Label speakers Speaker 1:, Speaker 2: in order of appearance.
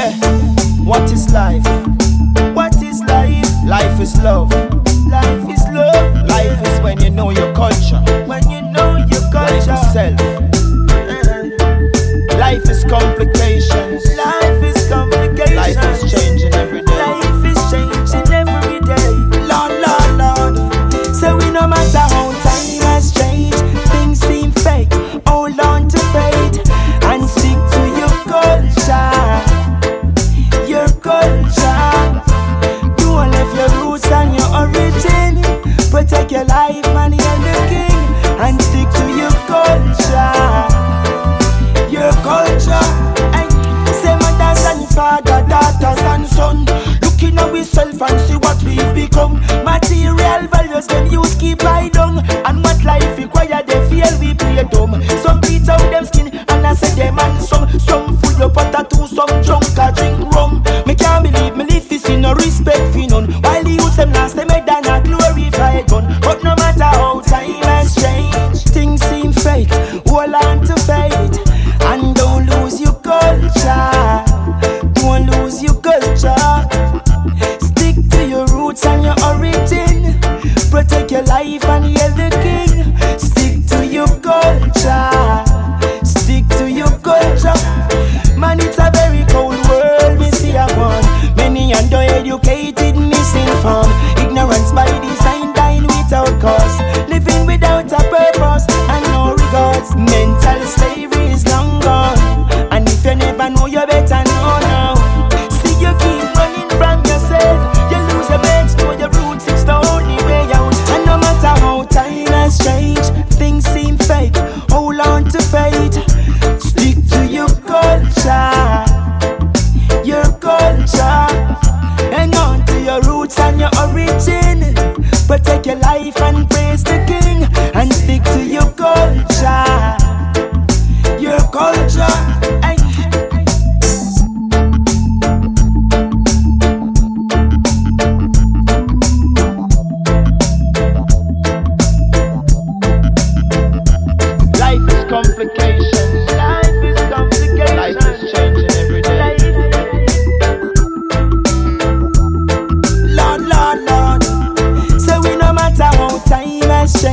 Speaker 1: Yeah, what is life?
Speaker 2: What is life?
Speaker 1: Life is love. your life
Speaker 2: and the king and stick to your culture. Your culture. And say mothers and father, daughters and son. Looking at ourselves and see what we've become. Material values them use keep I down. And what life require they feel we play dumb. Some beat out them skin and I say them handsome. Some full your butter too, some drunk drink. your life and praise the King and stick to your culture. Your culture. Eh. complications